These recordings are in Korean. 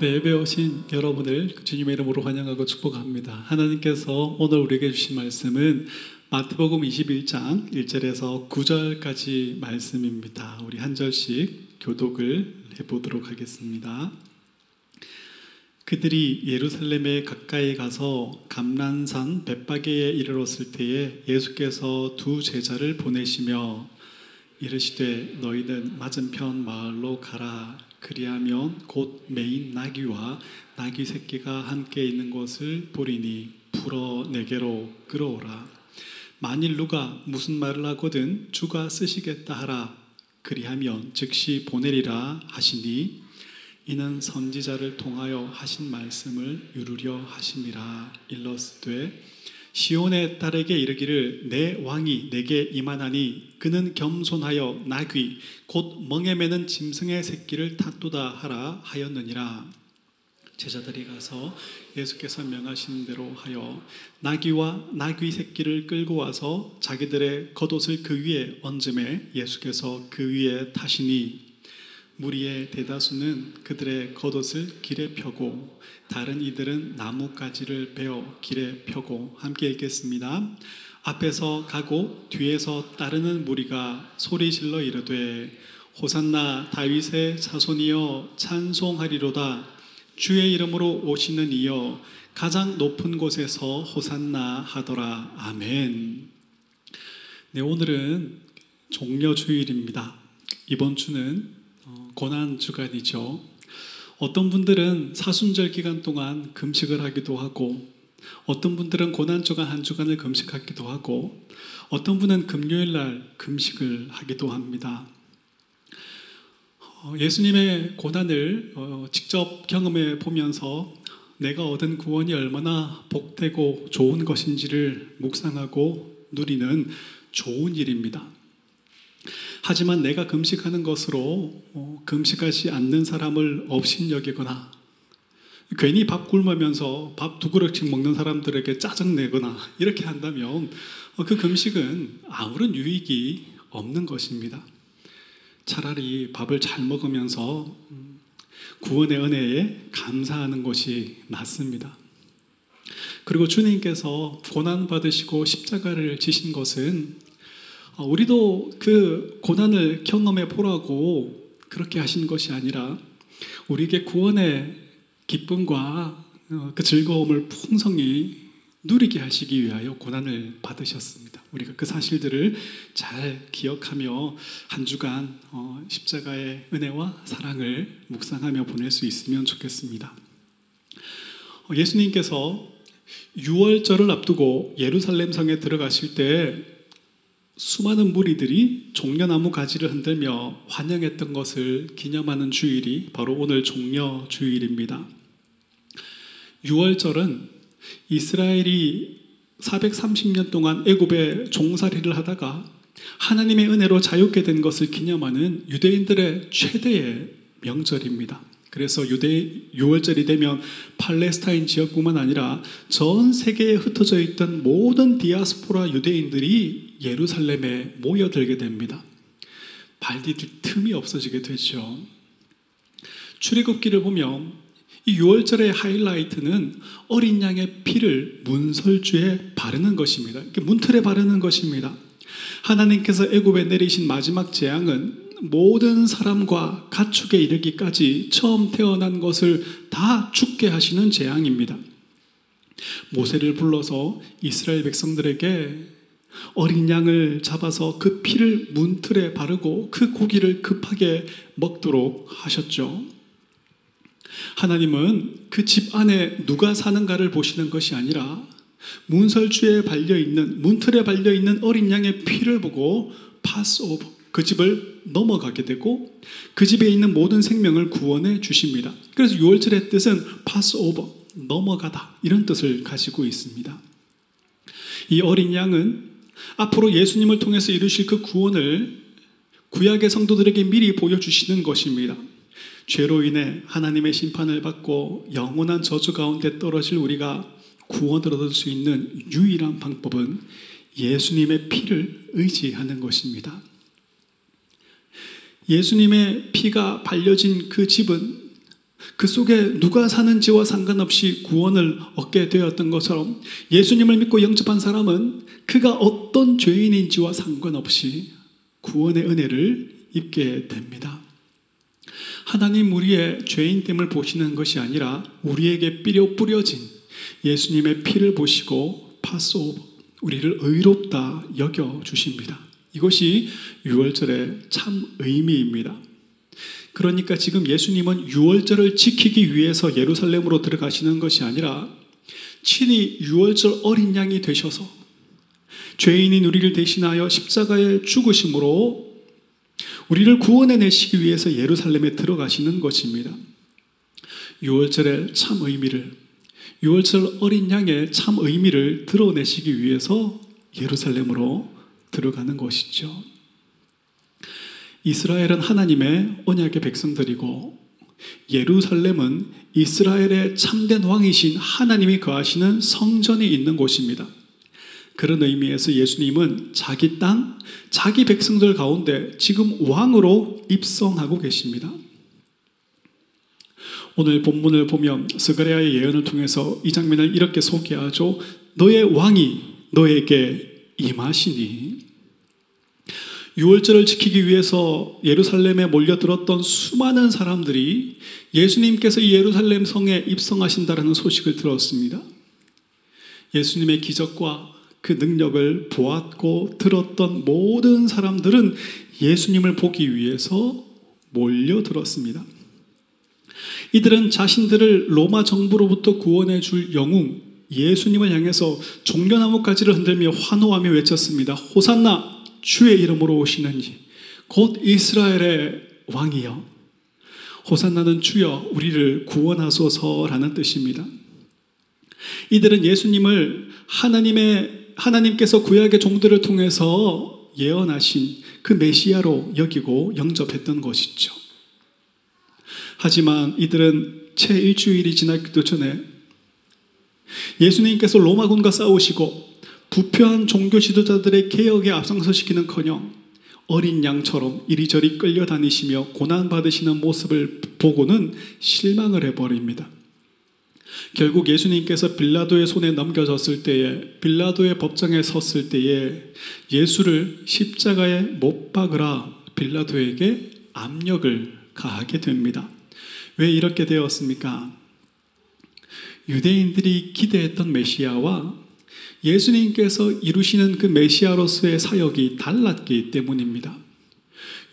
네, 예배 오신 여러분을 주님의 이름으로 환영하고 축복합니다. 하나님께서 오늘 우리에게 주신 말씀은 마태복음 21장 1절에서 9절까지 말씀입니다. 우리 한 절씩 교독을 해보도록 하겠습니다. 그들이 예루살렘에 가까이 가서 감란산 벳바게에 이르렀을 때에 예수께서 두 제자를 보내시며 이르시되 너희는 맞은편 마을로 가라 그리하면 곧 메인 나귀와 나귀 새끼가 함께 있는 것을 보리니 풀어 내게로 끌어오라. 만일 누가 무슨 말을 하거든 주가 쓰시겠다 하라. 그리하면 즉시 보내리라 하시니 이는 선지자를 통하여 하신 말씀을 이루려 하심이라. 일러스되 시온의 딸에게 이르기를 내 왕이 내게 임하나니 그는 겸손하여 나귀 곧 멍에 매는 짐승의 새끼를 탓도다 하라 하였느니라. 제자들이 가서 예수께서 명하신 대로 하여 나귀와 나귀 새끼를 끌고 와서 자기들의 겉옷을 그 위에 얹음에 예수께서 그 위에 타시니 무리의 대다수는 그들의 겉옷을 길에 펴고 다른 이들은 나뭇가지를 베어 길에 펴고 함께 읽겠습니다. 앞에서 가고 뒤에서 따르는 무리가 소리 질러 이르되 호산나 다윗의 자손이여 찬송하리로다 주의 이름으로 오시는 이여 가장 높은 곳에서 호산나 하더라 아멘. 네 오늘은 종려 주일입니다. 이번 주는 고난 주간이죠. 어떤 분들은 사순절 기간 동안 금식을 하기도 하고, 어떤 분들은 고난 주간 한 주간을 금식하기도 하고, 어떤 분은 금요일 날 금식을 하기도 합니다. 예수님의 고난을 어, 직접 경험해 보면서 내가 얻은 구원이 얼마나 복되고 좋은 것인지를 묵상하고 누리는 좋은 일입니다. 하지만 내가 금식하는 것으로 어, 금식하지 않는 사람을 업신여기거나 괜히 밥 굶으면서 밥 두 그릇씩 먹는 사람들에게 짜증내거나 이렇게 한다면 어, 그 금식은 아무런 유익이 없는 것입니다. 차라리 밥을 잘 먹으면서 음, 구원의 은혜에 감사하는 것이 맞습니다. 그리고 주님께서 고난 받으시고 십자가를 지신 것은 어, 우리도 그 고난을 경험해 보라고 그렇게 하신 것이 아니라 우리에게 구원의 기쁨과 어, 그 즐거움을 풍성히 누리게 하시기 위하여 고난을 받으셨습니다. 우리가 그 사실들을 잘 기억하며 한 주간 어, 십자가의 은혜와 사랑을 묵상하며 보낼 수 있으면 좋겠습니다. 예수님께서 6월절을 앞두고 예루살렘 성에 들어가실 때 수많은 무리들이 종려나무 가지를 흔들며 환영했던 것을 기념하는 주일이 바로 오늘 종려 주일입니다. 6월절은 이스라엘이 430년 동안 애굽에 종살이를 하다가 하나님의 은혜로 자유케 된 것을 기념하는 유대인들의 최대의 명절입니다. 그래서 유대 6월절이 되면 팔레스타인 지역뿐만 아니라 전 세계에 흩어져 있던 모든 디아스포라 유대인들이 예루살렘에 모여들게 됩니다. 발디딜 틈이 없어지게 되죠. 출애굽기를 보면 이 6월절의 하이라이트는 어린 양의 피를 문설주에 바르는 것입니다. 문틀에 바르는 것입니다. 하나님께서 애굽에 내리신 마지막 재앙은 모든 사람과 가축에 이르기까지 처음 태어난 것을 다 죽게 하시는 재앙입니다. 모세를 불러서 이스라엘 백성들에게 어린 양을 잡아서 그 피를 문틀에 바르고 그 고기를 급하게 먹도록 하셨죠. 하나님은 그 집 안에 누가 사는가를 보시는 것이 아니라 문설주에 발려 있는 문틀에 발려 있는 어린 양의 피를 보고 파스오버 그 집을 넘어가게 되고 그 집에 있는 모든 생명을 구원해 주십니다. 그래서 6월절의 뜻은 파스 오버 넘어가다 이런 뜻을 가지고 있습니다. 이 어린 양은 앞으로 예수님을 통해서 이루실 그 구원을 구약의 성도들에게 미리 보여주시는 것입니다. 죄로 인해 하나님의 심판을 받고 영원한 저주 가운데 떨어질 우리가 구원을 얻을 수 있는 유일한 방법은 예수님의 피를 의지하는 것입니다. 예수님의 피가 발려진 그 집은 그 속에 누가 사는지와 상관없이 구원을 얻게 되었던 것처럼 예수님을 믿고 영접한 사람은 그가 어떤 죄인인지와 상관없이 구원의 은혜를 입게 됩니다. 하나님 우리의 죄인됨을 보시는 것이 아니라 우리에게 뿌려 뿌려진 예수님의 피를 보시고 파소 우리를 의롭다 여겨 주십니다. 이것이 6월절의 참 의미입니다. 그러니까 지금 예수님은 6월절을 지키기 위해서 예루살렘으로 들어가시는 것이 아니라 친히 6월절 어린 양이 되셔서 죄인인 우리를 대신하여 십자가에 죽으심으로 우리를 구원해 내시기 위해서 예루살렘에 들어가시는 것입니다. 6월절의 참 의미를 6월절 어린 양의 참 의미를 드러내시기 위해서 예루살렘으로 들어가는 것이죠. 이스라엘은 하나님의 언약의 백성들이고 예루살렘은 이스라엘의 참된 왕이신 하나님이 거하시는 성전이 있는 곳입니다. 그런 의미에서 예수님은 자기 땅, 자기 백성들 가운데 지금 왕으로 입성하고 계십니다. 오늘 본문을 보면 스가랴의 예언을 통해서 이 장면을 이렇게 소개하죠. 너의 왕이 너에게 임하시니 6월절을 지키기 위해서 예루살렘에 몰려들었던 수많은 사람들이 예수님께서 이 예루살렘 성에 입성하신다라는 소식을 들었습니다. 예수님의 기적과 그 능력을 보았고 들었던 모든 사람들은 예수님을 보기 위해서 몰려들었습니다. 이들은 자신들을 로마 정부로부터 구원해 줄 영웅 예수님을 향해서 종려나무 가지를 흔들며 환호하며 외쳤습니다. 호산나 주의 이름으로 오시는지 곧 이스라엘의 왕이여 호산나는 주여 우리를 구원하소서라는 뜻입니다. 이들은 예수님을 하나님의 하나님께서 구약의 종들을 통해서 예언하신 그 메시아로 여기고 영접했던 것이죠. 하지만 이들은 채 일주일이 지나기도 전에 예수님께서 로마군과 싸우시고 부패한 종교 지도자들의 개혁에 앞장서시키는커녕 어린 양처럼 이리저리 끌려다니시며 고난받으시는 모습을 보고는 실망을 해버립니다. 결국 예수님께서 빌라도의 손에 넘겨졌을 때에 빌라도의 법정에 섰을 때에 예수를 십자가에 못 박으라 빌라도에게 압력을 가하게 됩니다. 왜 이렇게 되었습니까? 유대인들이 기대했던 메시아와 예수님께서 이루시는 그 메시아로서의 사역이 달랐기 때문입니다.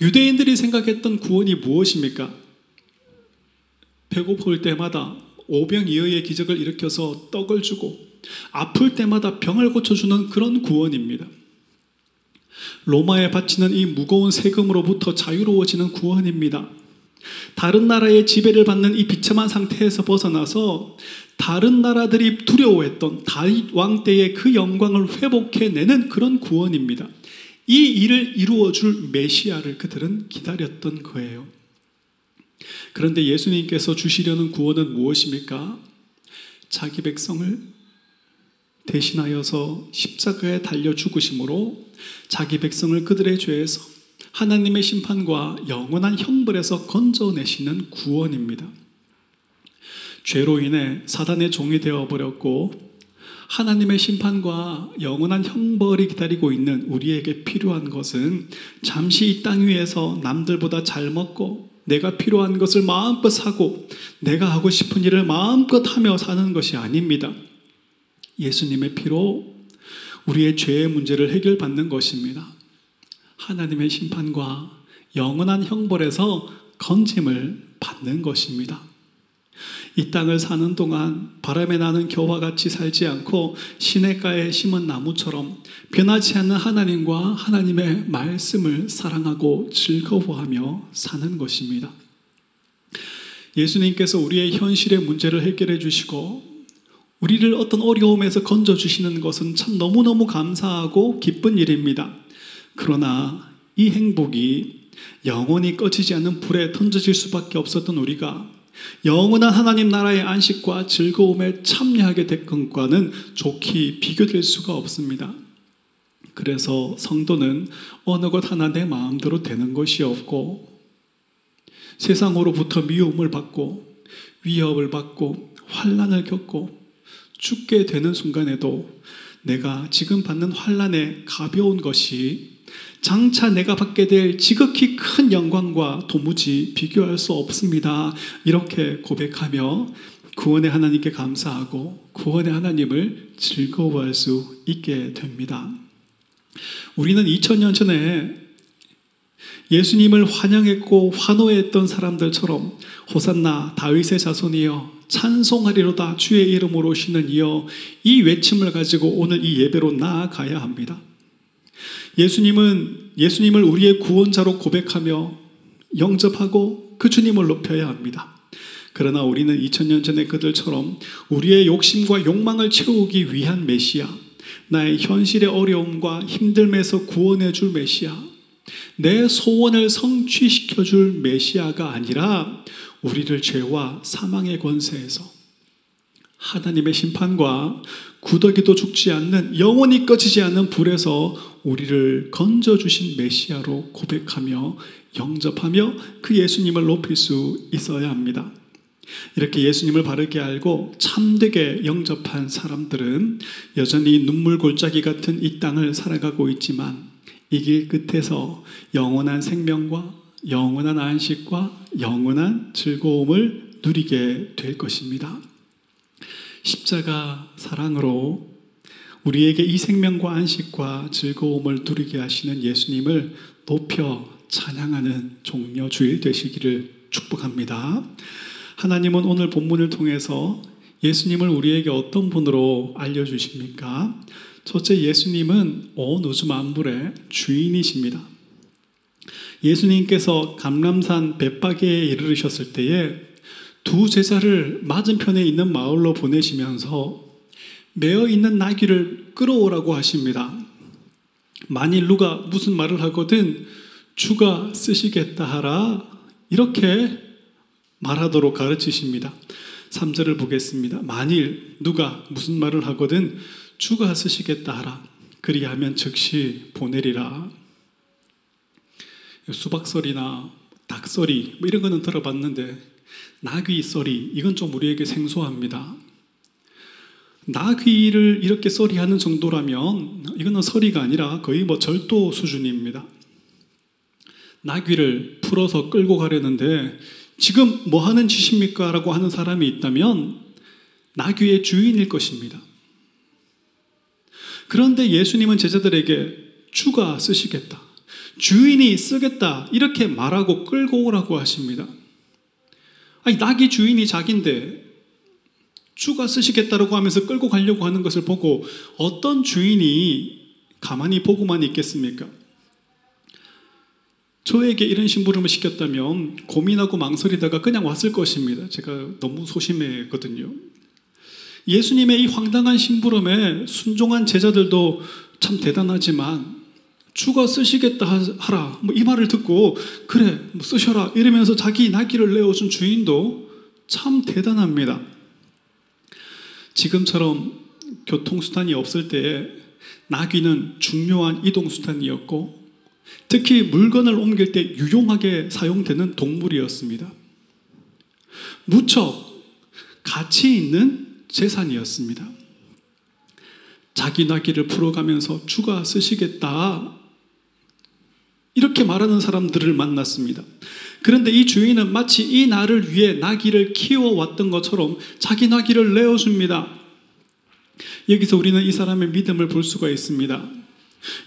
유대인들이 생각했던 구원이 무엇입니까? 배고플 때마다 오병이어의 기적을 일으켜서 떡을 주고 아플 때마다 병을 고쳐주는 그런 구원입니다. 로마에 바치는 이 무거운 세금으로부터 자유로워지는 구원입니다. 다른 나라의 지배를 받는 이 비참한 상태에서 벗어나서 다른 나라들이 두려워했던 다윗 왕 때의 그 영광을 회복해내는 그런 구원입니다. 이 일을 이루어줄 메시아를 그들은 기다렸던 거예요. 그런데 예수님께서 주시려는 구원은 무엇입니까? 자기 백성을 대신하여서 십자가에 달려 죽으심으로 자기 백성을 그들의 죄에서 하나님의 심판과 영원한 형벌에서 건져내시는 구원입니다. 죄로 인해 사단의 종이 되어 버렸고 하나님의 심판과 영원한 형벌이 기다리고 있는 우리에게 필요한 것은 잠시 이 땅 위에서 남들보다 잘 먹고 내가 필요한 것을 마음껏 사고 내가 하고 싶은 일을 마음껏 하며 사는 것이 아닙니다. 예수님의 피로 우리의 죄의 문제를 해결받는 것입니다. 하나님의 심판과 영원한 형벌에서 건짐을 받는 것입니다. 이 땅을 사는 동안 바람에 나는 겨와 같이 살지 않고 시냇가에 심은 나무처럼 변하지 않는 하나님과 하나님의 말씀을 사랑하고 즐거워하며 사는 것입니다. 예수님께서 우리의 현실의 문제를 해결해 주시고 우리를 어떤 어려움에서 건져 주시는 것은 참 너무너무 감사하고 기쁜 일입니다. 그러나 이 행복이 영원히 꺼지지 않는 불에 던져질 수밖에 없었던 우리가 영원한 하나님 나라의 안식과 즐거움에 참여하게 될 것과는 좋게 비교될 수가 없습니다. 그래서 성도는 어느 것 하나 내 마음대로 되는 것이 없고 세상으로부터 미움을 받고 위협을 받고 환란을 겪고 죽게 되는 순간에도 내가 지금 받는 환란의 가벼운 것이 장차 내가 받게 될 지극히 큰 영광과 도무지 비교할 수 없습니다. 이렇게 고백하며 구원의 하나님께 감사하고 구원의 하나님을 즐거워할 수 있게 됩니다. 우리는 2000년 전에 예수님을 환영했고 환호했던 사람들처럼 호산나 다윗의 자손이여 찬송하리로다 주의 이름으로 오시는 이여 이 외침을 가지고 오늘 이 예배로 나아가야 합니다. 예수님은 예수님을 우리의 구원자로 고백하며 영접하고 그 주님을 높여야 합니다. 그러나 우리는 2000년 전의 그들처럼 우리의 욕심과 욕망을 채우기 위한 메시아, 나의 현실의 어려움과 힘듦에서 구원해 줄 메시아, 내 소원을 성취시켜 줄 메시아가 아니라 우리를 죄와 사망의 권세에서 하나님의 심판과 구더기도 죽지 않는 영원히 꺼지지 않는 불에서 우리를 건져 주신 메시아로 고백하며 영접하며 그 예수님을 높일 수 있어야 합니다. 이렇게 예수님을 바르게 알고 참되게 영접한 사람들은 여전히 눈물 골짜기 같은 이 땅을 살아가고 있지만 이 길 끝에서 영원한 생명과 영원한 안식과 영원한 즐거움을 누리게 될 것입니다. 십자가 사랑으로 우리에게 이 생명과 안식과 즐거움을 누리게 하시는 예수님을 높여 찬양하는 종려 주일 되시기를 축복합니다. 하나님은 오늘 본문을 통해서 예수님을 우리에게 어떤 분으로 알려주십니까? 첫째, 예수님은 온 우주 만물의 주인이십니다. 예수님께서 감람산 bet박에 이르르셨을 때에 두 제자를 맞은편에 있는 마을로 보내시면서 매어 있는 나귀를 끌어오라고 하십니다. 만일 누가 무슨 말을 하거든 주가 쓰시겠다 하라 이렇게 말하도록 가르치십니다. 3절을 보겠습니다. 만일 누가 무슨 말을 하거든 주가 쓰시겠다 하라. 그리하면 즉시 보내리라. 수박소리나 닭소리 뭐 이런 거는 들어봤는데 나귀 소리 이건 좀 우리에게 생소합니다. 나귀를 이렇게 소리하는 정도라면 이거는 소리가 아니라 거의 뭐 절도 수준입니다. 나귀를 풀어서 끌고 가려는데 지금 뭐 하는 짓입니까? 라고 하는 사람이 있다면 나귀의 주인일 것입니다. 그런데 예수님은 제자들에게 주가 쓰시겠다. 주인이 쓰겠다. 이렇게 말하고 끌고 오라고 하십니다. 아니, 낙이 주인이 자기인데 주가 쓰시겠다라고 하면서 끌고 가려고 하는 것을 보고 어떤 주인이 가만히 보고만 있겠습니까? 저에게 이런 심부름을 시켰다면 고민하고 망설이다가 그냥 왔을 것입니다. 제가 너무 소심했거든요. 예수님의 이 황당한 심부름에 순종한 제자들도 참 대단하지만 주가 쓰시겠다 하라. 뭐 이 말을 듣고 그래 뭐 쓰셔라 이러면서 자기 나귀를 내어준 주인도 참 대단합니다. 지금처럼 교통수단이 없을 때에 나귀는 중요한 이동수단이었고 특히 물건을 옮길 때 유용하게 사용되는 동물이었습니다. 무척 가치 있는 재산이었습니다. 자기 나귀를 풀어가면서 주가 쓰시겠다. 이렇게 말하는 사람들을 만났습니다. 그런데 이 주인은 마치 이 나를 위해 나귀를 키워왔던 것처럼 자기 나귀를 내어줍니다. 여기서 우리는 이 사람의 믿음을 볼 수가 있습니다.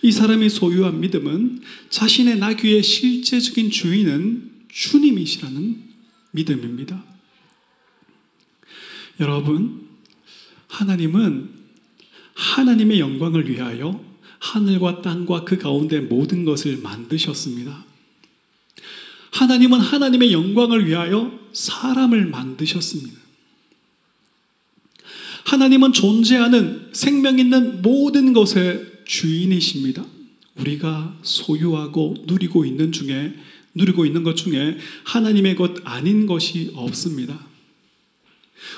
이 사람이 소유한 믿음은 자신의 나귀의 실제적인 주인은 주님이시라는 믿음입니다. 여러분, 하나님은 하나님의 영광을 위하여 하늘과 땅과 그 가운데 모든 것을 만드셨습니다. 하나님은 하나님의 영광을 위하여 사람을 만드셨습니다. 하나님은 존재하는 생명 있는 모든 것의 주인이십니다. 우리가 소유하고 누리고 있는 중에 누리고 있는 것 중에 하나님의 것 아닌 것이 없습니다.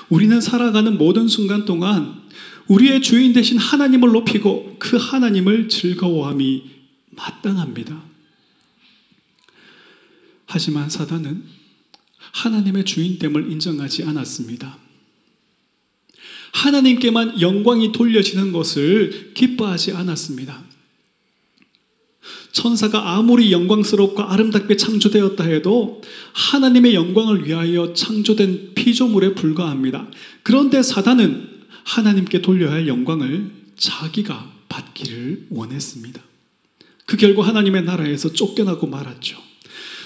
우리는 살아가는 모든 순간 동안 우리의 주인 대신 하나님을 높이고 그 하나님을 즐거워함이 마땅합니다. 하지만 사단은 하나님의 주인됨을 인정하지 않았습니다. 하나님께만 영광이 돌려지는 것을 기뻐하지 않았습니다. 천사가 아무리 영광스럽고 아름답게 창조되었다 해도 하나님의 영광을 위하여 창조된 피조물에 불과합니다. 그런데 사단은 하나님께 돌려야 할 영광을 자기가 받기를 원했습니다. 그 결과 하나님의 나라에서 쫓겨나고 말았죠.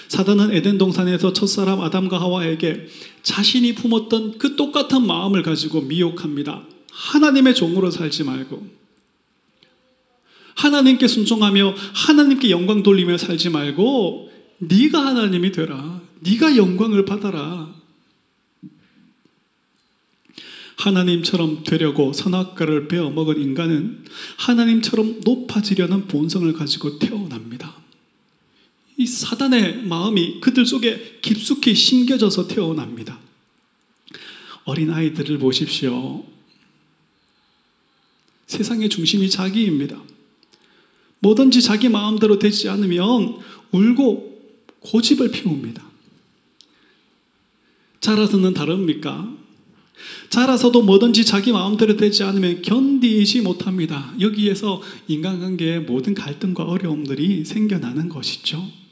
사단은 에덴 동산에서 첫사람 아담과 하와에게 자신이 품었던 그 똑같은 마음을 가지고 미혹합니다. 하나님의 종으로 살지 말고 하나님께 순종하며 하나님께 영광 돌리며 살지 말고 네가 하나님이 되라. 네가 영광을 받아라. 하나님처럼 되려고 선악과를 베어 먹은 인간은 하나님처럼 높아지려는 본성을 가지고 태어납니다. 이 사단의 마음이 그들 속에 깊숙이 심겨져서 태어납니다. 어린 아이들을 보십시오. 세상의 중심이 자기입니다. 뭐든지 자기 마음대로 되지 않으면 울고 고집을 피웁니다. 자라서는 다릅니까? 자라서도 뭐든지 자기 마음대로 되지 않으면 견디지 못합니다. 여기에서 인간관계의 모든 갈등과 어려움들이 생겨나는 것이죠.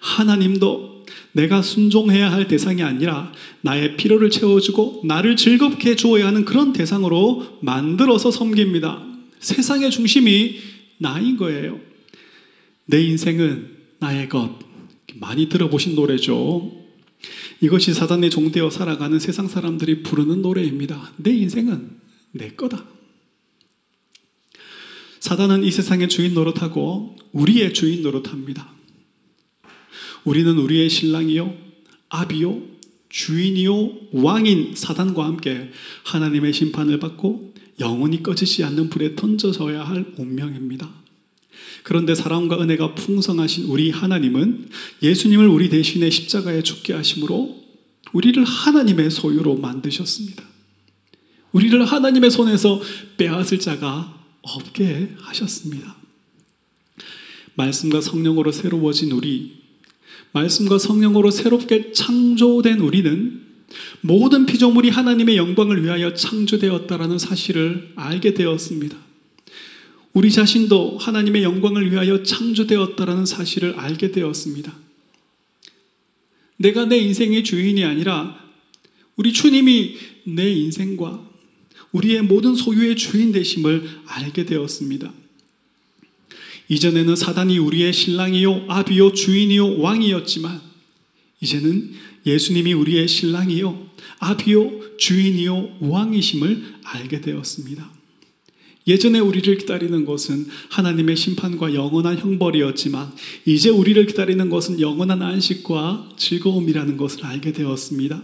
하나님도 내가 순종해야 할 대상이 아니라 나의 필요를 채워주고 나를 즐겁게 주어야 하는 그런 대상으로 만들어서 섬깁니다. 세상의 중심이 나인 거예요. 내 인생은 나의 것. 많이 들어보신 노래죠. 이것이 사단의 종되어 살아가는 세상 사람들이 부르는 노래입니다. 내 인생은 내 거다. 사단은 이 세상의 주인 노릇하고 우리의 주인 노릇합니다. 우리는 우리의 신랑이요, 아비요, 주인이요, 왕인 사단과 함께 하나님의 심판을 받고 영원히 꺼지지 않는 불에 던져져야 할 운명입니다. 그런데 사랑과 은혜가 풍성하신 우리 하나님은 예수님을 우리 대신에 십자가에 죽게 하심으로 우리를 하나님의 소유로 만드셨습니다. 우리를 하나님의 손에서 빼앗을 자가 없게 하셨습니다. 말씀과 성령으로 새로워진 우리, 말씀과 성령으로 새롭게 창조된 우리는 모든 피조물이 하나님의 영광을 위하여 창조되었다라는 사실을 알게 되었습니다. 우리 자신도 하나님의 영광을 위하여 창조되었다라는 사실을 알게 되었습니다. 내가 내 인생의 주인이 아니라 우리 주님이 내 인생과 우리의 모든 소유의 주인 되심을 알게 되었습니다. 이전에는 사단이 우리의 신랑이요, 아비요, 주인이요, 왕이었지만, 이제는 예수님이 우리의 신랑이요, 아비요, 주인이요, 왕이심을 알게 되었습니다. 예전에 우리를 기다리는 것은 하나님의 심판과 영원한 형벌이었지만 이제 우리를 기다리는 것은 영원한 안식과 즐거움이라는 것을 알게 되었습니다.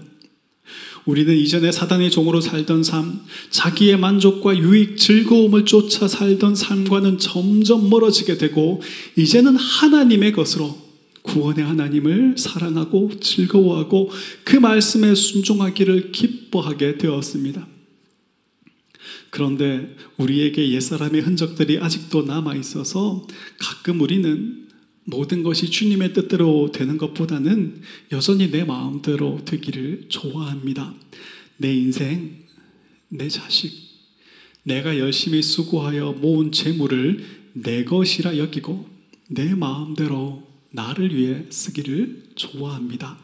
우리는 이전에 사단의 종으로 살던 삶, 자기의 만족과 유익, 즐거움을 쫓아 살던 삶과는 점점 멀어지게 되고 이제는 하나님의 것으로 구원의 하나님을 사랑하고 즐거워하고 그 말씀에 순종하기를 기뻐하게 되었습니다. 그런데 우리에게 옛사람의 흔적들이 아직도 남아 있어서 가끔 우리는 모든 것이 주님의 뜻대로 되는 것보다는 여전히 내 마음대로 되기를 좋아합니다. 내 인생, 내 자식, 내가 열심히 수고하여 모은 재물을 내 것이라 여기고 내 마음대로 나를 위해 쓰기를 좋아합니다.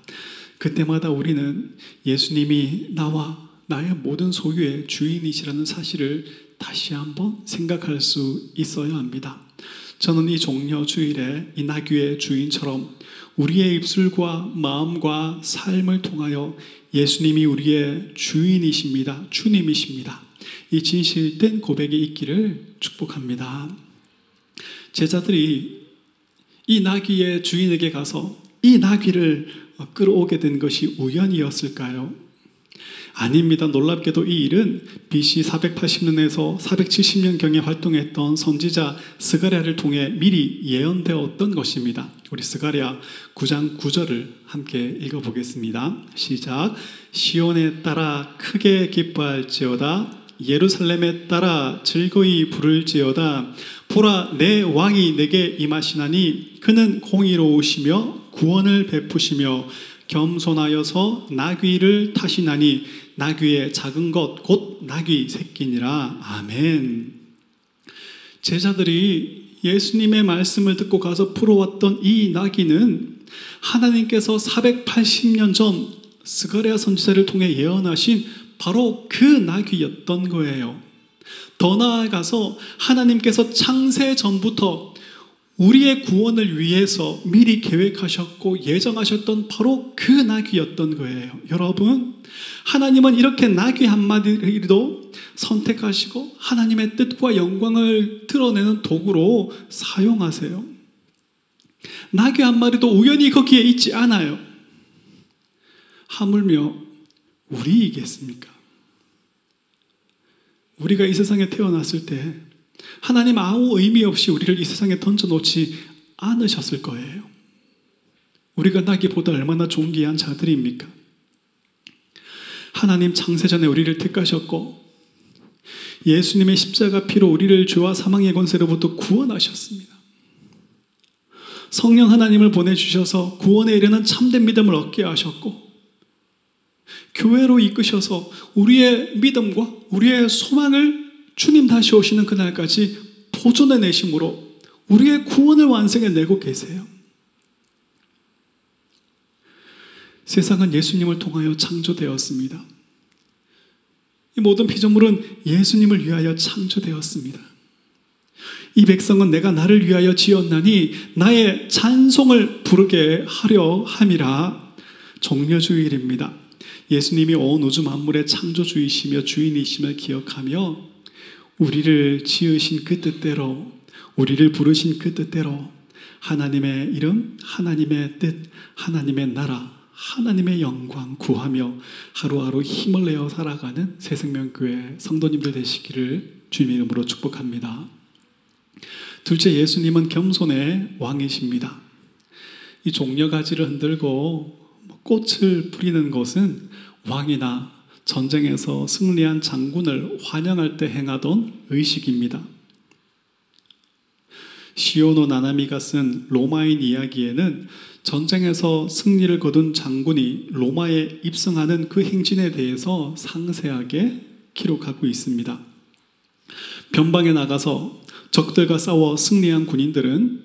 그때마다 우리는 예수님이 나와 나의 모든 소유의 주인이시라는 사실을 다시 한번 생각할 수 있어야 합니다. 저는 이 종려 주일에 이 나귀의 주인처럼 우리의 입술과 마음과 삶을 통하여 예수님이 우리의 주인이십니다. 주님이십니다. 이 진실된 고백이 있기를 축복합니다. 제자들이 이 나귀의 주인에게 가서 이 나귀를 끌어오게 된 것이 우연이었을까요? 아닙니다. 놀랍게도 이 일은 BC 480년에서 470년경에 활동했던 선지자 스가랴를 통해 미리 예언되었던 것입니다. 우리 스가랴 9장 9절을 함께 읽어보겠습니다. 시작. 시온에 따라 크게 기뻐할지어다. 예루살렘에 따라 즐거이 부를지어다. 보라 내 왕이 내게 임하시나니 그는 공의로우시며 구원을 베푸시며 겸손하여서 나귀를 타시나니 나귀의 작은 것 곧 나귀 새끼니라 아멘. 제자들이 예수님의 말씀을 듣고 가서 풀어왔던 이 나귀는 하나님께서 480년 전 스가랴 선지자를 통해 예언하신 바로 그 나귀였던 거예요. 더 나아가서 하나님께서 창세 전부터 우리의 구원을 위해서 미리 계획하셨고 예정하셨던 바로 그 나귀였던 거예요. 여러분, 하나님은 이렇게 나귀 한 마리도 선택하시고 하나님의 뜻과 영광을 드러내는 도구로 사용하세요. 나귀 한 마리도 우연히 거기에 있지 않아요. 하물며 우리이겠습니까? 우리가 이 세상에 태어났을 때 하나님 아무 의미 없이 우리를 이 세상에 던져놓지 않으셨을 거예요. 우리가 나기보다 얼마나 존귀한 자들입니까? 하나님 창세전에 우리를 택하셨고 예수님의 십자가 피로 우리를 죄와 사망의 권세로부터 구원하셨습니다. 성령 하나님을 보내주셔서 구원에 이르는 참된 믿음을 얻게 하셨고 교회로 이끄셔서 우리의 믿음과 우리의 소망을 주님 다시 오시는 그날까지 보존해 내심으로 우리의 구원을 완성해 내고 계세요. 세상은 예수님을 통하여 창조되었습니다. 이 모든 피조물은 예수님을 위하여 창조되었습니다. 이 백성은 내가 나를 위하여 지었나니 나의 찬송을 부르게 하려 함이라 종려주일입니다. 예수님이 온 우주 만물의 창조주이시며 주인이심을 기억하며 우리를 지으신 그 뜻대로 우리를 부르신 그 뜻대로 하나님의 이름, 하나님의 뜻, 하나님의 나라, 하나님의 영광 구하며 하루하루 힘을 내어 살아가는 새생명교회 성도님들 되시기를 주님의 이름으로 축복합니다. 둘째 예수님은 겸손의 왕이십니다. 이 종려 가지를 흔들고 꽃을 부리는 것은 왕이나 전쟁에서 승리한 장군을 환영할 때 행하던 의식입니다. 시오노 나나미가 쓴 로마인 이야기에는 전쟁에서 승리를 거둔 장군이 로마에 입성하는 그 행진에 대해서 상세하게 기록하고 있습니다. 변방에 나가서 적들과 싸워 승리한 군인들은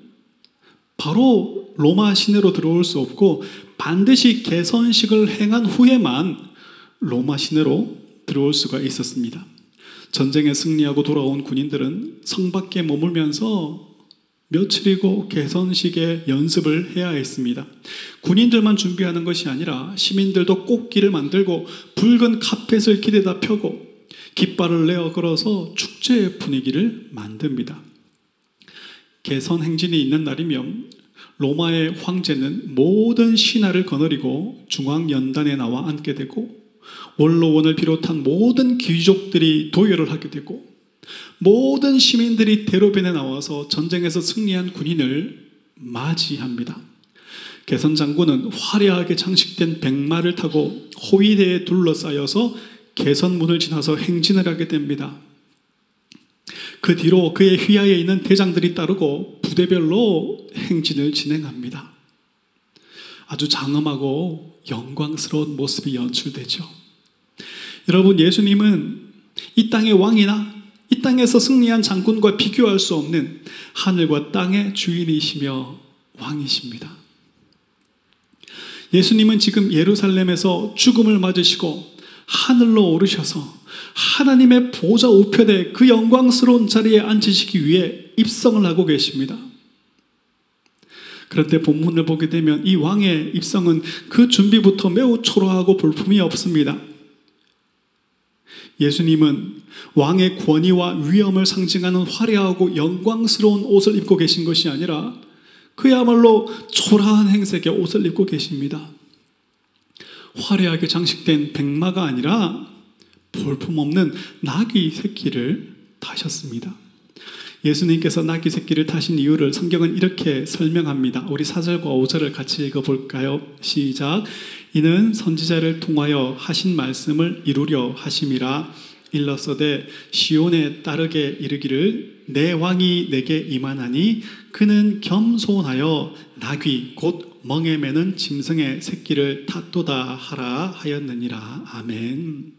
바로 로마 시내로 들어올 수 없고 반드시 개선식을 행한 후에만 로마 시내로 들어올 수가 있었습니다. 전쟁에 승리하고 돌아온 군인들은 성 밖에 머물면서 며칠이고 개선식의 연습을 해야 했습니다. 군인들만 준비하는 것이 아니라 시민들도 꽃길을 만들고 붉은 카펫을 길에다 펴고 깃발을 내어 걸어서 축제의 분위기를 만듭니다. 개선 행진이 있는 날이면 로마의 황제는 모든 신하를 거느리고 중앙 연단에 나와 앉게 되고 원로원을 비롯한 모든 귀족들이 도열을 하게 되고 모든 시민들이 대로변에 나와서 전쟁에서 승리한 군인을 맞이합니다. 개선 장군은 화려하게 장식된 백마를 타고 호위대에 둘러싸여서 개선문을 지나서 행진을 하게 됩니다. 그 뒤로 그의 휘하에 있는 대장들이 따르고 부대별로 행진을 진행합니다. 아주 장엄하고 영광스러운 모습이 연출되죠. 여러분, 예수님은 이 땅의 왕이나 이 땅에서 승리한 장군과 비교할 수 없는 하늘과 땅의 주인이시며 왕이십니다. 예수님은 지금 예루살렘에서 죽음을 맞으시고 하늘로 오르셔서 하나님의 보좌 우편에 그 영광스러운 자리에 앉으시기 위해 입성을 하고 계십니다. 그런데 본문을 보게 되면 이 왕의 입성은 그 준비부터 매우 초라하고 볼품이 없습니다. 예수님은 왕의 권위와 위엄을 상징하는 화려하고 영광스러운 옷을 입고 계신 것이 아니라 그야말로 초라한 행색의 옷을 입고 계십니다. 화려하게 장식된 백마가 아니라 볼품없는 나귀 새끼를 타셨습니다. 예수님께서 나귀 새끼를 타신 이유를 성경은 이렇게 설명합니다. 우리 4절과 5절을 같이 읽어볼까요? 시작. 이는 선지자를 통하여 하신 말씀을 이루려 하심이라 일러서되 시온에 따르게 이르기를 내 왕이 내게 임하나니 그는 겸손하여 나귀 곧 멍에 매는 짐승의 새끼를 탓도다 하라 하였느니라. 아멘.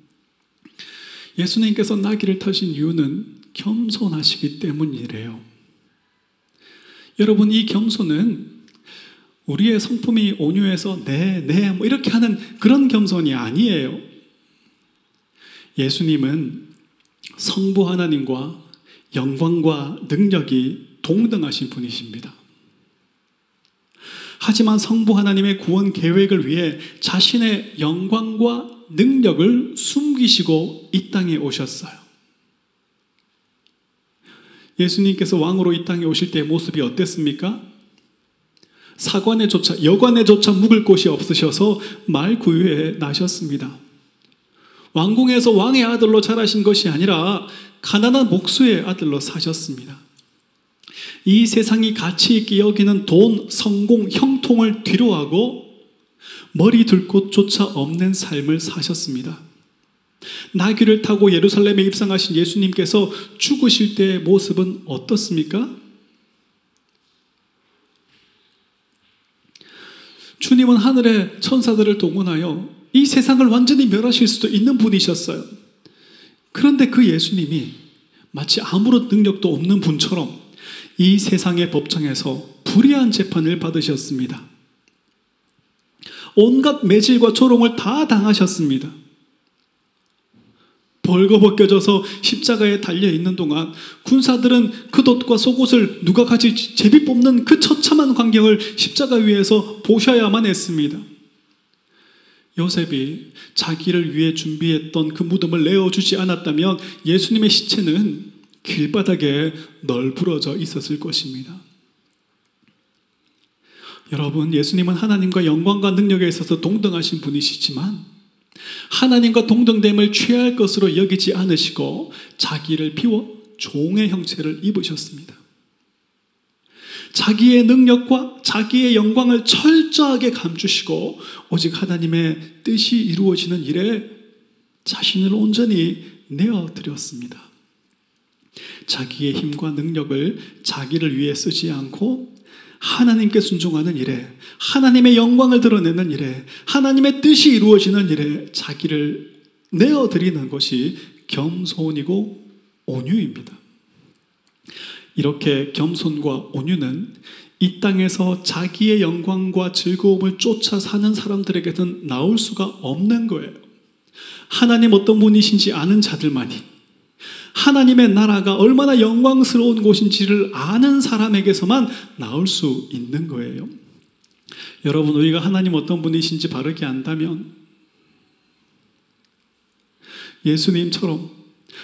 예수님께서 나귀를 타신 이유는 겸손하시기 때문이래요. 여러분, 이 겸손은 우리의 성품이 온유해서 네, 네, 뭐 이렇게 하는 그런 겸손이 아니에요. 예수님은 성부 하나님과 영광과 능력이 동등하신 분이십니다. 하지만 성부 하나님의 구원 계획을 위해 자신의 영광과 능력을 숨기시고 이 땅에 오셨어요. 예수님께서 왕으로 이 땅에 오실 때의 모습이 어땠습니까? 사관에조차 여관에조차 묵을 곳이 없으셔서 말 구유에 나셨습니다. 왕궁에서 왕의 아들로 자라신 것이 아니라 가난한 목수의 아들로 사셨습니다. 이 세상이 가치 있게 여기는 돈, 성공, 형통을 뒤로하고 머리 둘 곳조차 없는 삶을 사셨습니다. 나귀를 타고 예루살렘에 입성하신 예수님께서 죽으실 때의 모습은 어떻습니까? 주님은 하늘의 천사들을 동원하여 이 세상을 완전히 멸하실 수도 있는 분이셨어요. 그런데 그 예수님이 마치 아무런 능력도 없는 분처럼 이 세상의 법정에서 불의한 재판을 받으셨습니다. 온갖 매질과 조롱을 다 당하셨습니다. 벌거벗겨져서 십자가에 달려 있는 동안 군사들은 그 돛과 속옷을 누가 같이 제비 뽑는 그 처참한 광경을 십자가 위에서 보셔야만 했습니다. 요셉이 자기를 위해 준비했던 그 무덤을 내어주지 않았다면 예수님의 시체는 길바닥에 널브러져 있었을 것입니다. 여러분, 예수님은 하나님과 영광과 능력에 있어서 동등하신 분이시지만 하나님과 동등됨을 취할 것으로 여기지 않으시고 자기를 비워 종의 형체를 입으셨습니다. 자기의 능력과 자기의 영광을 철저하게 감추시고 오직 하나님의 뜻이 이루어지는 일에 자신을 온전히 내어 드렸습니다. 자기의 힘과 능력을 자기를 위해 쓰지 않고 하나님께 순종하는 일에 하나님의 영광을 드러내는 일에 하나님의 뜻이 이루어지는 일에 자기를 내어 드리는 것이 겸손이고 온유입니다. 이렇게 겸손과 온유는 이 땅에서 자기의 영광과 즐거움을 쫓아 사는 사람들에게는 나올 수가 없는 거예요. 하나님 어떤 분이신지 아는 자들만이 하나님의 나라가 얼마나 영광스러운 곳인지를 아는 사람에게서만 나올 수 있는 거예요. 여러분, 우리가 하나님 어떤 분이신지 바르게 안다면 예수님처럼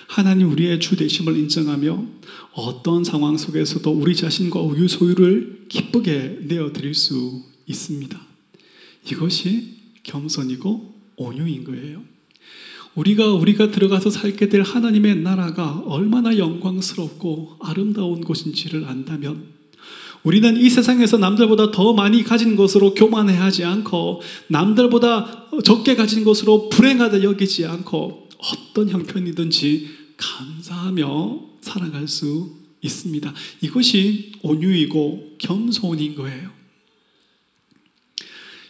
하나님 우리의 주 되심을 인정하며 어떤 상황 속에서도 우리 자신과 우유 소유를 기쁘게 내어 드릴 수 있습니다. 이것이 겸손이고 온유인 거예요. 우리가 우리가 들어가서 살게 될 하나님의 나라가 얼마나 영광스럽고 아름다운 곳인지를 안다면 우리는 이 세상에서 남들보다 더 많이 가진 것으로 교만해하지 않고 남들보다 적게 가진 것으로 불행하다 여기지 않고 어떤 형편이든지 감사하며 살아갈 수 있습니다. 이것이 온유이고 겸손인 거예요.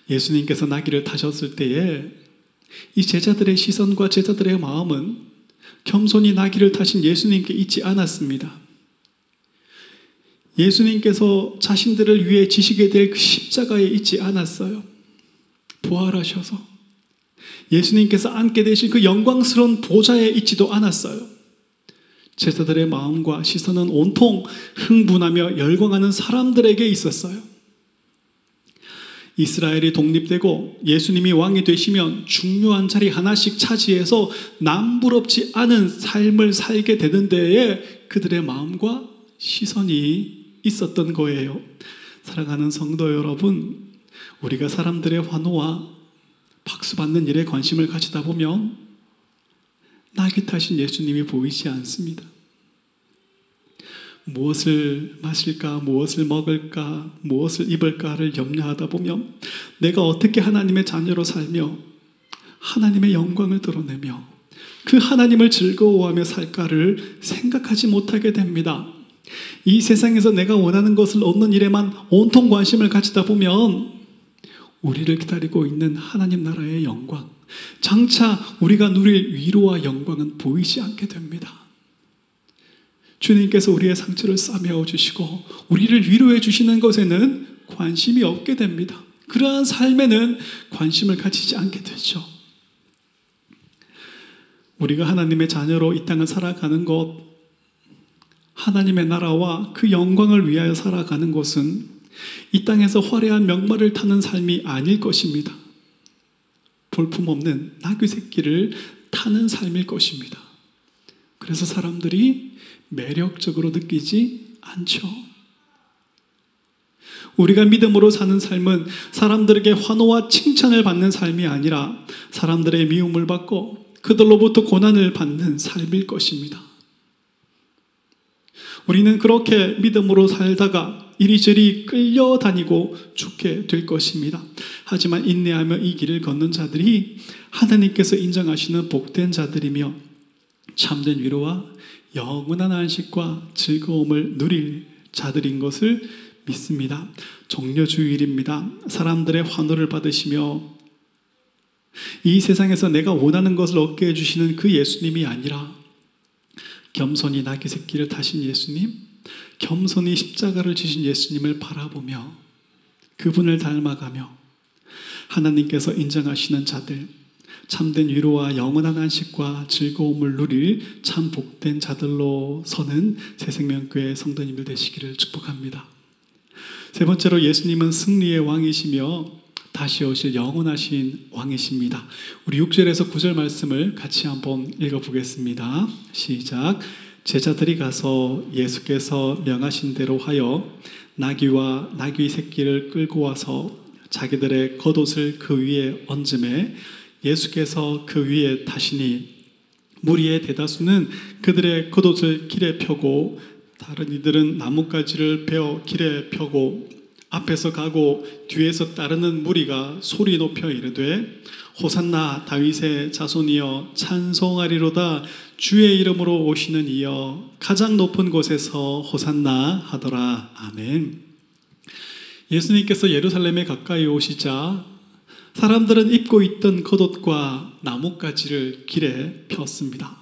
예수님께서 나귀를 타셨을 때에 이 제자들의 시선과 제자들의 마음은 겸손히 나귀를 타신 예수님께 있지 않았습니다. 예수님께서 자신들을 위해 지시게 될 그 십자가에 있지 않았어요. 부활하셔서 예수님께서 앉게 되신 그 영광스러운 보좌에 있지도 않았어요. 제자들의 마음과 시선은 온통 흥분하며 열광하는 사람들에게 있었어요. 이스라엘이 독립되고 예수님이 왕이 되시면 중요한 자리 하나씩 차지해서 남부럽지 않은 삶을 살게 되는 데에 그들의 마음과 시선이 있었던 거예요. 사랑하는 성도 여러분, 우리가 사람들의 환호와 박수 받는 일에 관심을 가지다 보면 낙이 타신 예수님이 보이지 않습니다. 무엇을 마실까, 무엇을 먹을까, 무엇을 입을까를 염려하다 보면 내가 어떻게 하나님의 자녀로 살며 하나님의 영광을 드러내며 그 하나님을 즐거워하며 살까를 생각하지 못하게 됩니다. 이 세상에서 내가 원하는 것을 얻는 일에만 온통 관심을 가지다 보면 우리를 기다리고 있는 하나님 나라의 영광, 장차 우리가 누릴 위로와 영광은 보이지 않게 됩니다. 주님께서 우리의 상처를 싸매어 주시고 우리를 위로해 주시는 것에는 관심이 없게 됩니다. 그러한 삶에는 관심을 가지지 않게 되죠. 우리가 하나님의 자녀로 이 땅을 살아가는 것, 하나님의 나라와 그 영광을 위하여 살아가는 것은 이 땅에서 화려한 명말을 타는 삶이 아닐 것입니다. 볼품없는 나귀 새끼를 타는 삶일 것입니다. 그래서 사람들이 매력적으로 느끼지 않죠. 우리가 믿음으로 사는 삶은 사람들에게 환호와 칭찬을 받는 삶이 아니라 사람들의 미움을 받고 그들로부터 고난을 받는 삶일 것입니다. 우리는 그렇게 믿음으로 살다가 이리저리 끌려다니고 죽게 될 것입니다. 하지만 인내하며 이 길을 걷는 자들이 하나님께서 인정하시는 복된 자들이며 참된 위로와 영원한 안식과 즐거움을 누릴 자들인 것을 믿습니다. 종려주일입니다. 사람들의 환호를 받으시며 이 세상에서 내가 원하는 것을 얻게 해주시는 그 예수님이 아니라 겸손히 나귀 새끼를 타신 예수님, 겸손히 십자가를 지신 예수님을 바라보며 그분을 닮아가며 하나님께서 인정하시는 자들, 참된 위로와 영원한 안식과 즐거움을 누릴 참 복된 자들로 서는 새생명교회 성도님들 되시기를 축복합니다. 세 번째로 예수님은 승리의 왕이시며 다시 오실 영원하신 왕이십니다. 우리 6절에서 9절 말씀을 같이 한번 읽어보겠습니다. 시작. 제자들이 가서 예수께서 명하신 대로 하여 나귀와 나귀 새끼를 끌고 와서 자기들의 겉옷을 그 위에 얹음에 예수께서 그 위에 타시니 무리의 대다수는 그들의 겉옷을 길에 펴고 다른 이들은 나뭇가지를 베어 길에 펴고 앞에서 가고 뒤에서 따르는 무리가 소리 높여 이르되 호산나 다윗의 자손이여 찬송하리로다 주의 이름으로 오시는 이여 가장 높은 곳에서 호산나 하더라 아멘. 예수님께서 예루살렘에 가까이 오시자 사람들은 입고 있던 겉옷과 나뭇가지를 길에 폈습니다.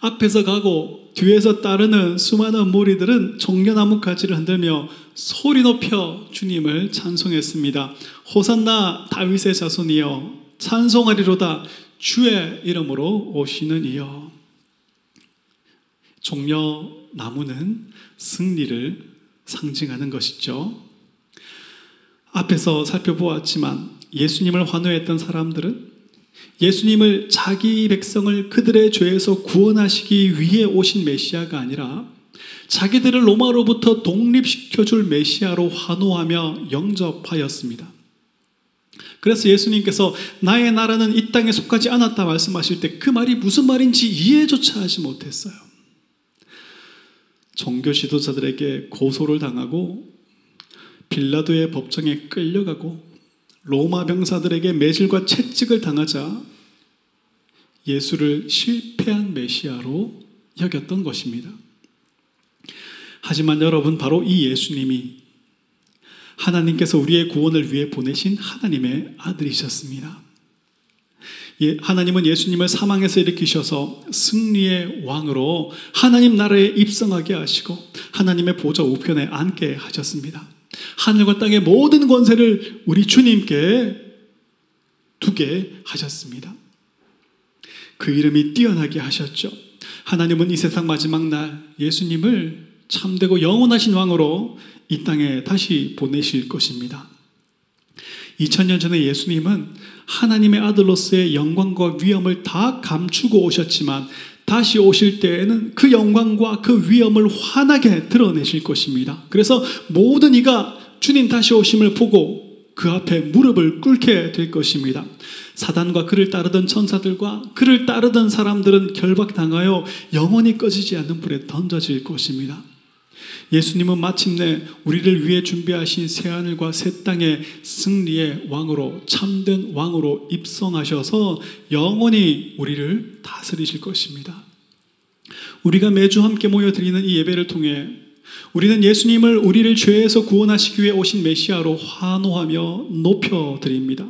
앞에서 가고 뒤에서 따르는 수많은 무리들은 종려나무 가지를 흔들며 소리 높여 주님을 찬송했습니다. 호산나 다윗의 자손이여 찬송하리로다 주의 이름으로 오시는 이여. 종려나무는 승리를 상징하는 것이죠. 앞에서 살펴보았지만 예수님을 환호했던 사람들은 예수님을 자기 백성을 그들의 죄에서 구원하시기 위해 오신 메시아가 아니라 자기들을 로마로부터 독립시켜줄 메시아로 환호하며 영접하였습니다. 그래서 예수님께서 나의 나라는 이 땅에 속하지 않았다 말씀하실 때 그 말이 무슨 말인지 이해조차 하지 못했어요. 종교 지도자들에게 고소를 당하고 빌라도의 법정에 끌려가고 로마 병사들에게 매질과 채찍을 당하자 예수를 실패한 메시아로 여겼던 것입니다. 하지만 여러분, 바로 이 예수님이 하나님께서 우리의 구원을 위해 보내신 하나님의 아들이셨습니다. 예, 하나님은 예수님을 사망에서 일으키셔서 승리의 왕으로 하나님 나라에 입성하게 하시고 하나님의 보좌 우편에 앉게 하셨습니다. 하늘과 땅의 모든 권세를 우리 주님께 두게 하셨습니다. 그 이름이 뛰어나게 하셨죠. 하나님은 이 세상 마지막 날 예수님을 참되고 영원하신 왕으로 이 땅에 다시 보내실 것입니다. 2000년 전에 예수님은 하나님의 아들로서의 영광과 위엄을 다 감추고 오셨지만 다시 오실 때에는 그 영광과 그 위엄을 환하게 드러내실 것입니다. 그래서 모든 이가 주님 다시 오심을 보고 그 앞에 무릎을 꿇게 될 것입니다. 사단과 그를 따르던 천사들과 그를 따르던 사람들은 결박당하여 영원히 꺼지지 않는 불에 던져질 것입니다. 예수님은 마침내 우리를 위해 준비하신 새하늘과 새 땅의 승리의 왕으로 참된 왕으로 입성하셔서 영원히 우리를 다스리실 것입니다. 우리가 매주 함께 모여 드리는 이 예배를 통해 우리는 예수님을 우리를 죄에서 구원하시기 위해 오신 메시아로 환호하며 높여 드립니다.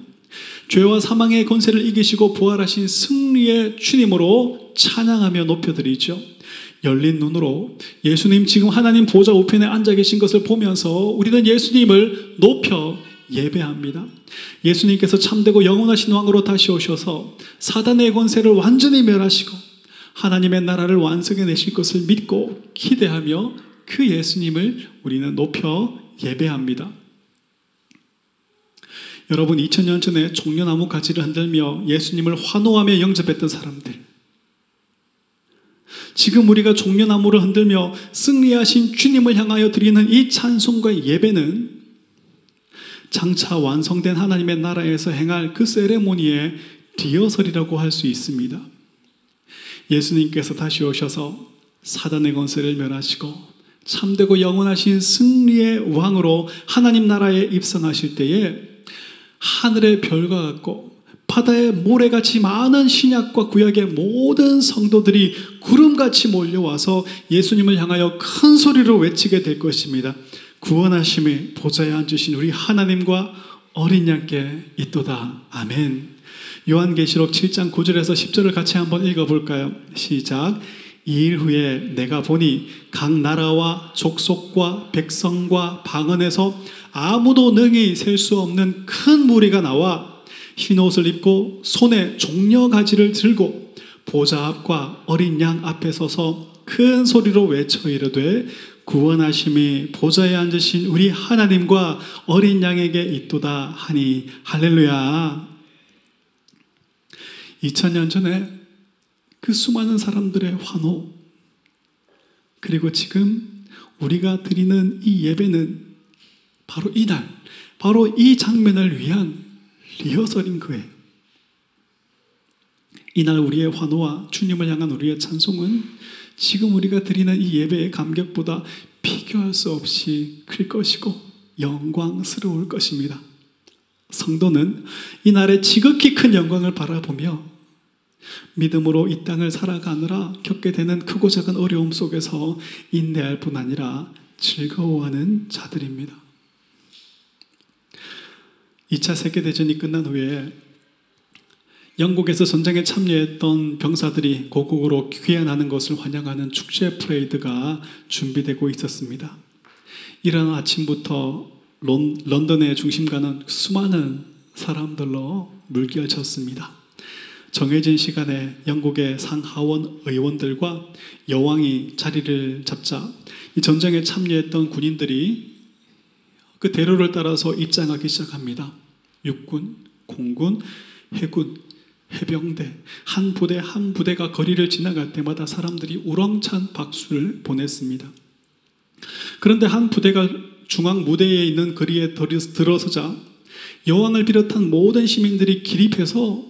죄와 사망의 권세를 이기시고 부활하신 승리의 주님으로 찬양하며 높여 드리죠. 열린 눈으로 예수님 지금 하나님 보좌 우편에 앉아 계신 것을 보면서 우리는 예수님을 높여 예배합니다. 예수님께서 참되고 영원하신 왕으로 다시 오셔서 사단의 권세를 완전히 멸하시고 하나님의 나라를 완성해 내실 것을 믿고 기대하며 그 예수님을 우리는 높여 예배합니다. 여러분 2000년 전에 종려나무 가지를 흔들며 예수님을 환호하며 영접했던 사람들 지금 우리가 종려나무를 흔들며 승리하신 주님을 향하여 드리는 이 찬송과 예배는 장차 완성된 하나님의 나라에서 행할 그 세레모니의 리허설이라고 할 수 있습니다. 예수님께서 다시 오셔서 사단의 권세를 멸하시고 참되고 영원하신 승리의 왕으로 하나님 나라에 입성하실 때에 하늘의 별과 같고 바다의 모래같이 많은 신약과 구약의 모든 성도들이 구름같이 몰려와서 예수님을 향하여 큰 소리로 외치게 될 것입니다. 구원하심의 보좌에 앉으신 우리 하나님과 어린 양께 있도다. 아멘. 요한계시록 7장 9절에서 10절을 같이 한번 읽어볼까요? 시작. 이일 후에 내가 보니 각 나라와 족속과 백성과 방언에서 아무도 능히 셀 수 없는 큰 무리가 나와 흰 옷을 입고 손에 종려 가지를 들고 보좌 앞과 어린 양 앞에 서서 큰 소리로 외쳐 이르되 구원하심이 보좌에 앉으신 우리 하나님과 어린 양에게 있도다 하니 할렐루야. 2000년 전에 그 수많은 사람들의 환호 그리고 지금 우리가 드리는 이 예배는 바로 이날, 바로 이 장면을 위한 리허설인 거예요. 이날 우리의 환호와 주님을 향한 우리의 찬송은 지금 우리가 드리는 이 예배의 감격보다 비교할 수 없이 클 것이고 영광스러울 것입니다. 성도는 이날의 지극히 큰 영광을 바라보며 믿음으로 이 땅을 살아가느라 겪게 되는 크고 작은 어려움 속에서 인내할 뿐 아니라 즐거워하는 자들입니다. 2차 세계대전이 끝난 후에 영국에서 전쟁에 참여했던 병사들이 고국으로 귀환하는 것을 환영하는 축제 프레이드가 준비되고 있었습니다. 이른 아침부터 런던의 중심가는 수많은 사람들로 물결쳤습니다. 정해진 시간에 영국의 상하원 의원들과 여왕이 자리를 잡자 이 전쟁에 참여했던 군인들이 그 대로를 따라서 입장하기 시작합니다. 육군, 공군, 해군, 해병대 한 부대 한 부대가 거리를 지나갈 때마다 사람들이 우렁찬 박수를 보냈습니다. 그런데 한 부대가 중앙 무대에 있는 거리에 들어서자 여왕을 비롯한 모든 시민들이 기립해서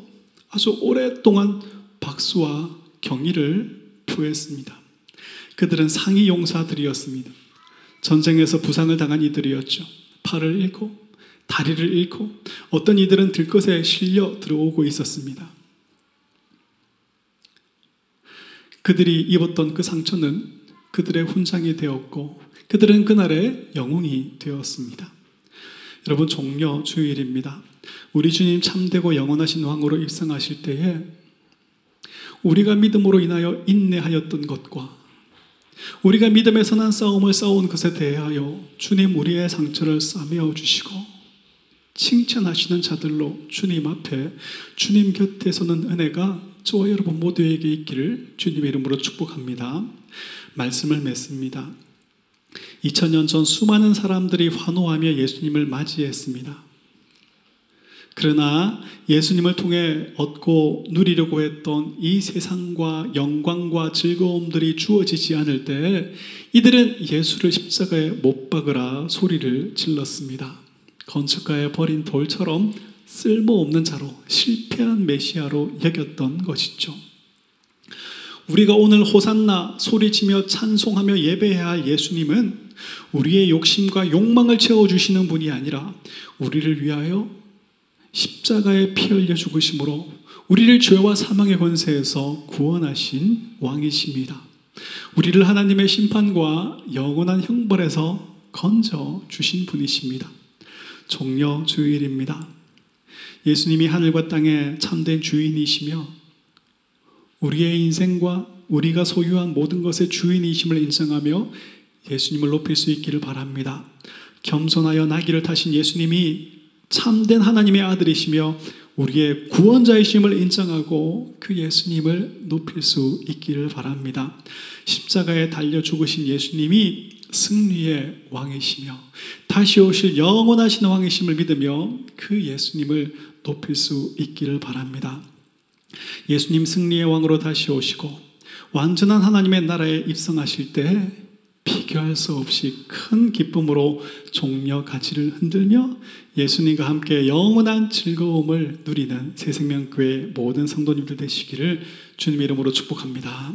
아주 오랫동안 박수와 경의를 표했습니다. 그들은 상위 용사들이었습니다. 전쟁에서 부상을 당한 이들이었죠. 팔을 잃고 다리를 잃고 어떤 이들은 들것에 실려 들어오고 있었습니다. 그들이 입었던 그 상처는 그들의 훈장이 되었고 그들은 그날의 영웅이 되었습니다. 여러분 종려 주일입니다. 우리 주님 참되고 영원하신 왕으로 입성하실 때에 우리가 믿음으로 인하여 인내하였던 것과 우리가 믿음의 선한 싸움을 싸운 것에 대하여 주님 우리의 상처를 싸매어 주시고 칭찬하시는 자들로 주님 앞에 주님 곁에 서는 은혜가 저와 여러분 모두에게 있기를 주님의 이름으로 축복합니다. 말씀을 맺습니다. 2000년 전 수많은 사람들이 환호하며 예수님을 맞이했습니다. 그러나 예수님을 통해 얻고 누리려고 했던 이 세상과 영광과 즐거움들이 주어지지 않을 때 이들은 예수를 십자가에 못 박으라 소리를 질렀습니다. 건축가에 버린 돌처럼 쓸모없는 자로 실패한 메시아로 여겼던 것이죠. 우리가 오늘 호산나 소리치며 찬송하며 예배해야 할 예수님은 우리의 욕심과 욕망을 채워주시는 분이 아니라 우리를 위하여 십자가에 피 흘려 죽으심으로 우리를 죄와 사망의 권세에서 구원하신 왕이십니다. 우리를 하나님의 심판과 영원한 형벌에서 건져 주신 분이십니다. 종려 주일입니다. 예수님이 하늘과 땅의 참된 주인이시며 우리의 인생과 우리가 소유한 모든 것의 주인이심을 인정하며 예수님을 높일 수 있기를 바랍니다. 겸손하여 나귀를 타신 예수님이 참된 하나님의 아들이시며 우리의 구원자이심을 인정하고 그 예수님을 높일 수 있기를 바랍니다. 십자가에 달려 죽으신 예수님이 승리의 왕이시며 다시 오실 영원하신 왕이심을 믿으며 그 예수님을 높일 수 있기를 바랍니다. 예수님 승리의 왕으로 다시 오시고 완전한 하나님의 나라에 입성하실 때 비교할 수 없이 큰 기쁨으로 종려 가치를 흔들며 예수님과 함께 영원한 즐거움을 누리는 새생명교회 모든 성도님들 되시기를 주님의 이름으로 축복합니다.